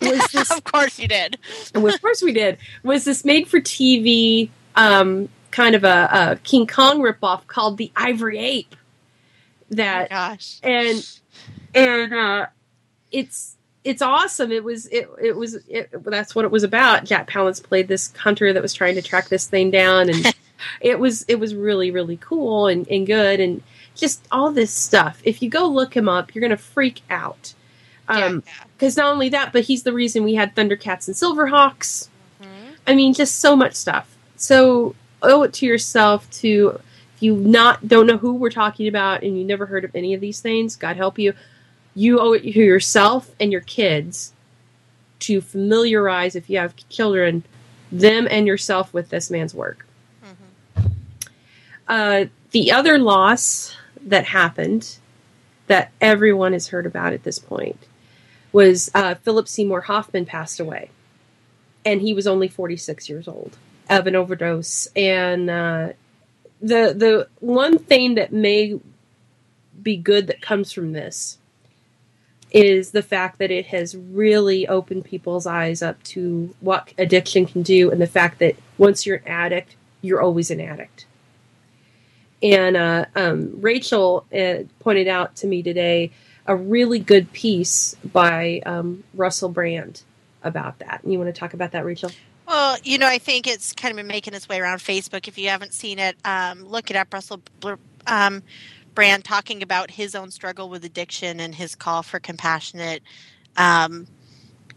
Was this of course you did. of course we did was this made for TV um, kind of a, a King Kong ripoff called the Ivory Ape that Gosh. and and uh, it's it's awesome. It was it it was it, that's what it was about. Jack Palance played this hunter that was trying to track this thing down, and it was it was really really cool and, and good and just all this stuff. If you go look him up, you're gonna freak out. Um, yeah. because not only that, but he's the reason we had Thundercats and Silverhawks. Mhm. I mean, just so much stuff. So owe it to yourself to if you not don't know who we're talking about and you never heard of any of these things, God help you. You owe it to yourself and your kids to familiarize, if you have children, them and yourself with this man's work. Mhm. Uh, the other loss that happened that everyone has heard about at this point was uh, Philip Seymour Hoffman passed away, and he was only 46 years old of an overdose. And uh, the the one thing that may be good that comes from this is the fact that it has really opened people's eyes up to what addiction can do, and the fact that once you're an addict, you're always an addict. And uh, um, Rachel uh, pointed out to me today a really good piece by um, Russell Brand about that. You want to talk about that, Rachel? Well, you know, I think it's kind of been making its way around Facebook. If you haven't seen it, um, look it up. Russell um, Brand talking about his own struggle with addiction and his call for compassionate, um,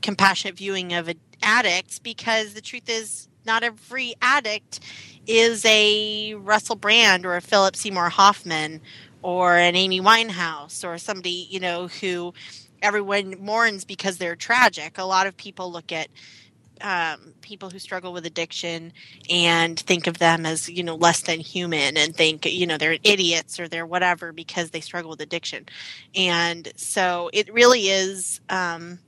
compassionate viewing of addicts. Because the truth is, not every addict is a Russell Brand or a Philip Seymour Hoffman or an Amy Winehouse or somebody you know who everyone mourns because they're tragic. A lot of people look at um, people who struggle with addiction and think of them as you know less than human and think you know they're idiots or they're whatever because they struggle with addiction. And so it really is um,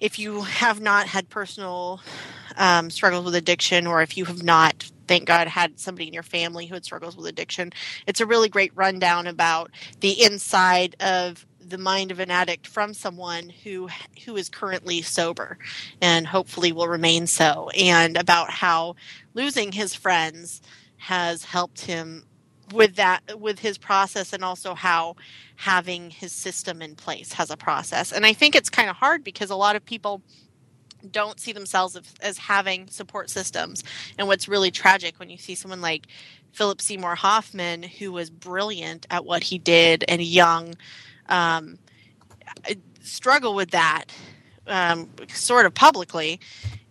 if you have not had personal um, struggles with addiction or if you have not thank god had somebody in your family who had struggles with addiction it's a really great rundown about the inside of the mind of an addict from someone who who is currently sober and hopefully will remain so and about how losing his friends has helped him with that with his process and also how having his system in place has a process. And i think it's kind of hard because a lot of people don't see themselves as, having support systems. And what's really tragic when you see someone like philip seymour hoffman who was brilliant at what he did and young um, struggle with that um, sort of publicly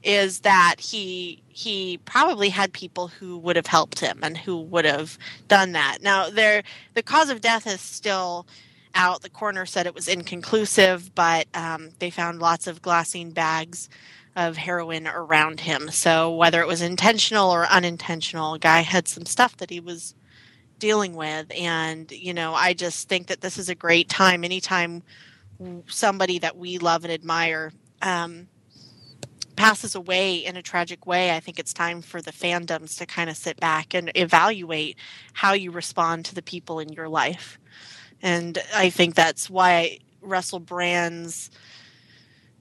is that he he probably had people who would have helped him and who would have done that. Now there the cause of death is still out. The coroner said it was inconclusive, but um, they found lots of glassine bags of heroin around him. So whether it was intentional or unintentional, guy had some stuff that he was dealing with and you know i just think that this is a great time anytime somebody that we love and admire um, passes away in a tragic way i think it's time for the fandoms to kind of sit back and evaluate how you respond to the people in your life. And i think that's why russell brand's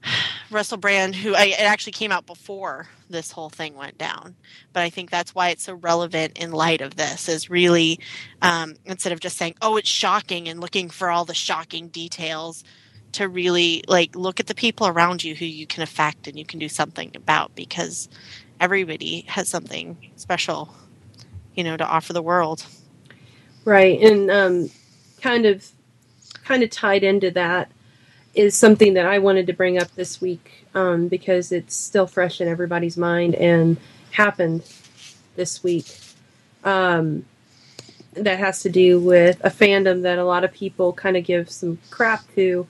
Russell Brand, who I, it actually came out before this whole thing went down, but I think that's why it's so relevant in light of this. Is really um, instead of just saying, "Oh, it's shocking," and looking for all the shocking details, to really like look at the people around you who you can affect and you can do something about because everybody has something special, you know, to offer the world. Right, and um, kind of, kind of tied into that is something that I wanted to bring up this week um, because it's still fresh in everybody's mind and happened this week. Um, that has to do with a fandom that a lot of people kind of give some crap to,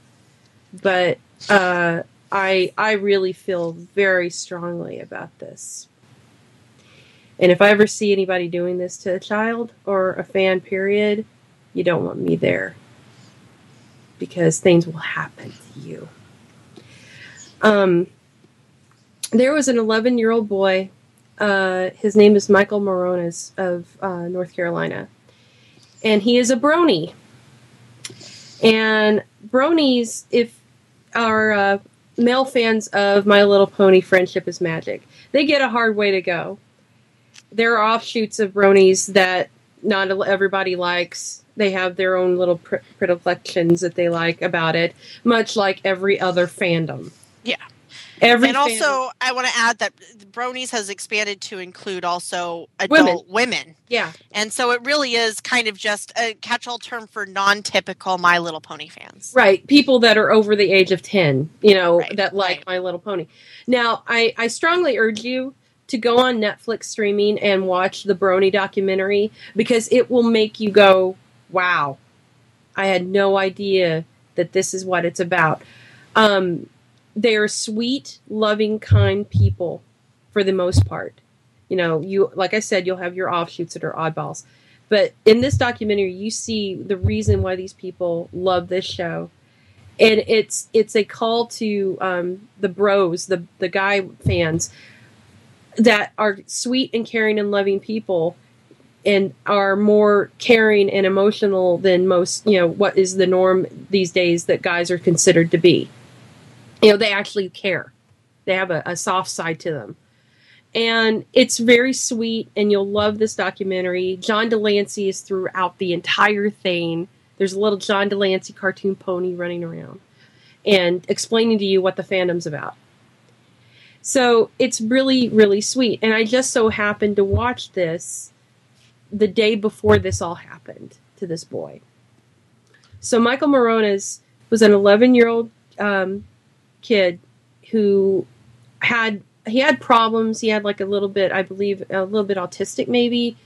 but uh, I I really feel very strongly about this. And if I ever see anybody doing this to a child or a fan, period, you don't want me there because things will happen to you. Um, there was an 11 year old boy. Uh, his name is Michael Morones of uh, North Carolina. And he is a brony. And bronies, if are uh, male fans of My Little Pony Friendship is Magic, they get a hard way to go. There are offshoots of bronies that not everybody likes they have their own little predilections that they like about it, much like every other fandom. Yeah. Every and also, fandom. I want to add that Bronies has expanded to include also adult women. women. Yeah. And so it really is kind of just a catch all term for non typical My Little Pony fans. Right. People that are over the age of 10, you know, Right, that like right. My Little Pony. Now, I, I strongly urge you to go on Netflix streaming and watch the Brony documentary because it will make you go, wow, I had no idea that this is what it's about. Um, they are sweet, loving, kind people for the most part. You know, you like I said, you'll have your offshoots that are oddballs. But in this documentary, you see the reason why these people love this show, and it's it's a call to um, the bros, the the guy fans that are sweet and caring and loving people and are more caring and emotional than most, you know, what is the norm these days that guys are considered to be. You know, they actually care. They have a, a soft side to them. And it's very sweet, and you'll love this documentary. John de Lancie is throughout the entire thing. There's a little John de Lancie cartoon pony running around and explaining to you what the fandom's about. So it's really, really sweet. And I just so happened to watch this the day before this all happened to this boy. So Michael Morones was an 11 year old um, kid who had he had problems. He had like a little bit, I believe, a little bit autistic maybe.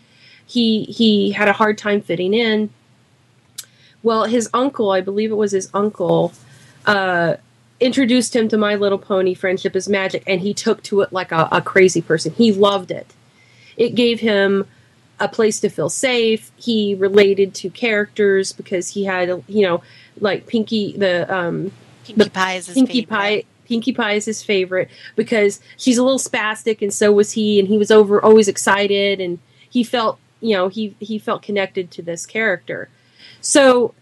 He he had a hard time fitting in. Well, his uncle, I believe it was his uncle, uh, introduced him to My Little Pony Friendship is Magic, and he took to it like a, a crazy person. He loved it. It gave him a place to feel safe. He related to characters because he had, you know, like Pinkie, the um, Pinkie The Pie is his Pinkie favorite. Pie. Pinkie Pie is his favorite because she's a little spastic, and so was he, and he was over always excited, and he felt, you know, he he felt connected to this character. So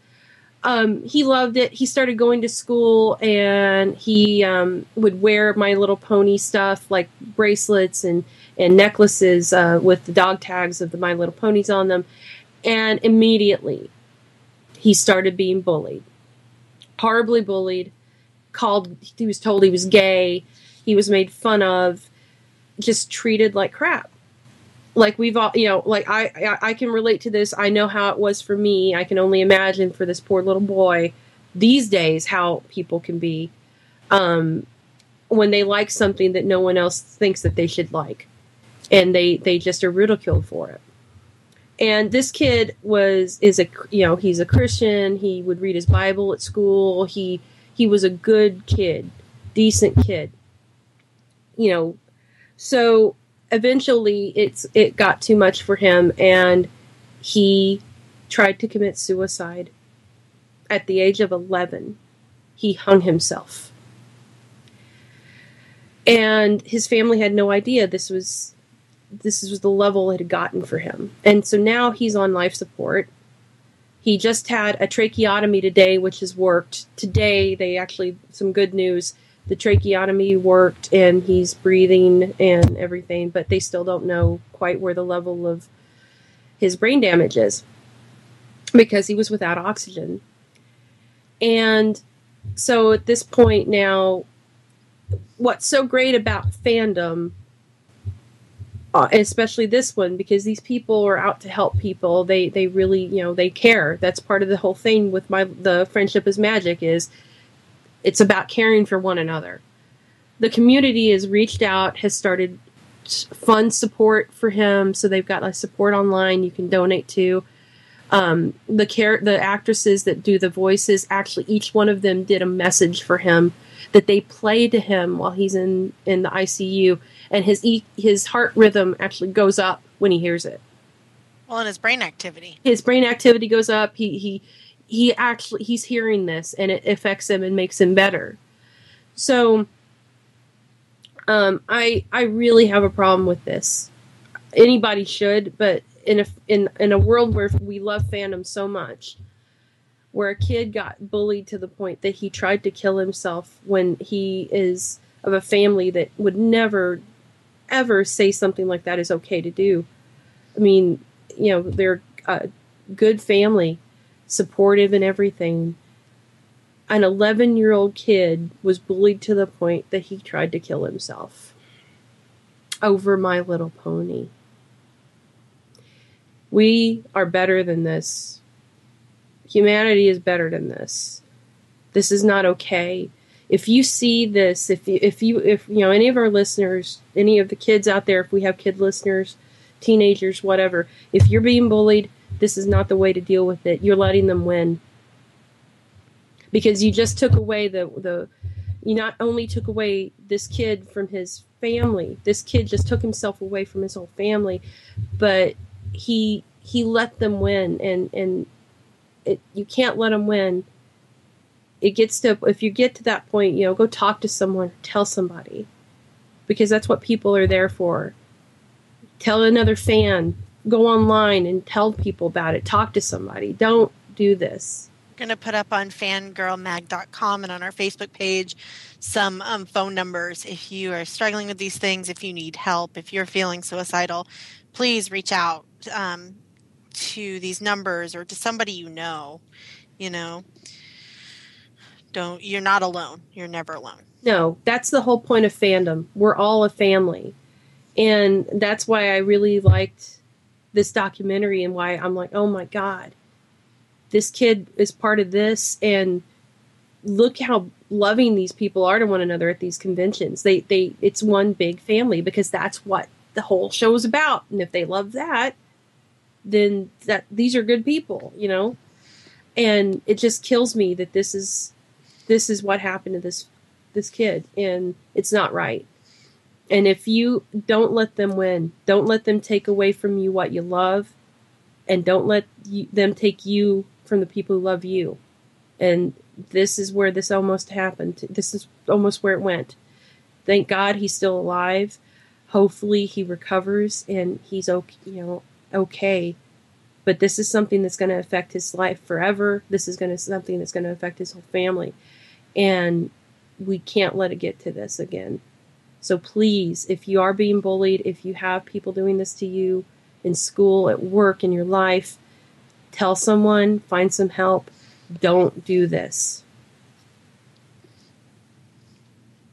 um, he loved it. He started going to school, and he um, would wear My Little Pony stuff like bracelets and and necklaces uh, with the dog tags of the My Little Ponies on them, and immediately he started being bullied, horribly bullied. Called he was told he was gay. He was made fun of. Just treated like crap like we've all you know like I, I i can relate to this. I know how it was for me. I can only imagine for this poor little boy these days how people can be um when they like something that no one else thinks that they should like. And they they just are ridiculed for it. And this kid was is a you know he's a christian. He would read his bible at school. He he was a good kid decent kid. You know so eventually it's it got too much for him and he tried to commit suicide. At the age of 11 he hung himself. And his family had no idea this was this was the level it had gotten for him. And so now he's on life support. He just had a tracheotomy today which has worked. Today they actually some good news the tracheotomy worked and he's breathing and everything but they still don't know quite where the level of his brain damage is because he was without oxygen. And so at this point now what's so great about fandom uh, especially this one because these people are out to help people. They they really you know they care. That's part of the whole thing with my the friendship is magic is it's about caring for one another. The community has reached out has started fund support for him so they've got like support online you can donate to. Um, the care the actresses that do the voices actually each one of them did a message for him that they play to him while he's in in the ICU and his e- his heart rhythm actually goes up when he hears it. Well, and his brain activity. his brain activity goes up. He he he actually he's hearing this and it affects him and makes him better. So um i i really have a problem with this. Anybody should but in a in in a world where we love fandom so much where a kid got bullied to the point that he tried to kill himself when he is of a family that would never ever say something like that is okay to do. I mean you know they're a good family supportive and everything an 11 year old kid was bullied to the point that he tried to kill himself over my little pony. We are better than this. Humanity is better than this. This is not okay. If you see this if you if you if you know any of our listeners any of the kids out there if we have kid listeners teenagers whatever if you're being bullied this is not the way to deal with it. You're letting them win. Because you just took away the the you not only took away this kid from his family this kid just took himself away from his whole family but he he let them win and and it you can't let them win. It gets to if you get to that point you know go talk to someone tell somebody. Because that's what people are there for. Tell another fan go online and tell people about it talk to somebody don't do this We're going to put up on fangirlmag.com and on our Facebook page some um, phone numbers. If you are struggling with these things, if you need help, if you're feeling suicidal, please reach out um, to these numbers or to somebody you know. You know, don't you're not alone. You're never alone. No, that's the whole point of fandom. We're all a family. And that's why I really liked this documentary and why I'm like, oh my God, this kid is part of this. And look how loving these people are to one another at these conventions. They, they, it's one big family because that's what the whole show is about. And if they love that, then that these are good people, you know? And it just kills me that this is, this is what happened to this this kid, and it's not right. And if you don't let them win, don't let them take away from you what you love, and don't let you, them take you from the people who love you. And this is where this almost happened. This is almost where it went. Thank God he's still alive. Hopefully he recovers and he's okay, you know, okay. But this is something that's going to affect his life forever. This is going to something that's going to affect his whole family. And we can't let it get to this again. So please, if you are being bullied, if you have people doing this to you in school, at work, in your life, tell someone, find some help. Don't do this.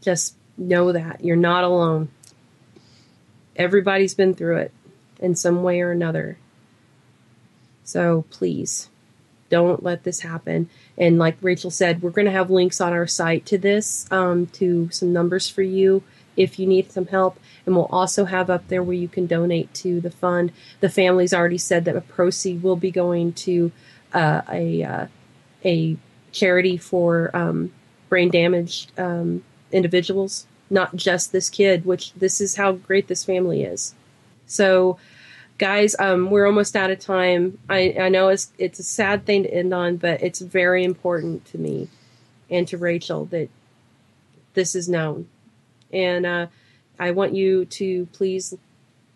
Just know that you're not alone. Everybody's been through it in some way or another. So please don't let this happen. And like Rachel said, we're going to have links on our site to this, um, to some numbers for you if you need some help. And we'll also have up there where you can donate to the fund. The family's already said that a proceed will be going to uh, a uh, a charity for um, brain damaged um, individuals, not just this kid. Which this is how great this family is. So, guys, um, we're almost out of time. I, I know it's it's a sad thing to end on, but it's very important to me and to Rachel that this is known and uh, I want you to please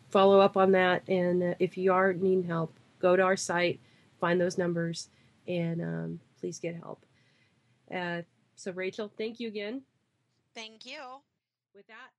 follow up on that. And uh, if you are needing help, go to our site, find those numbers, and um, please get help. Uh, so, Rachel, thank you again. Thank you. With that,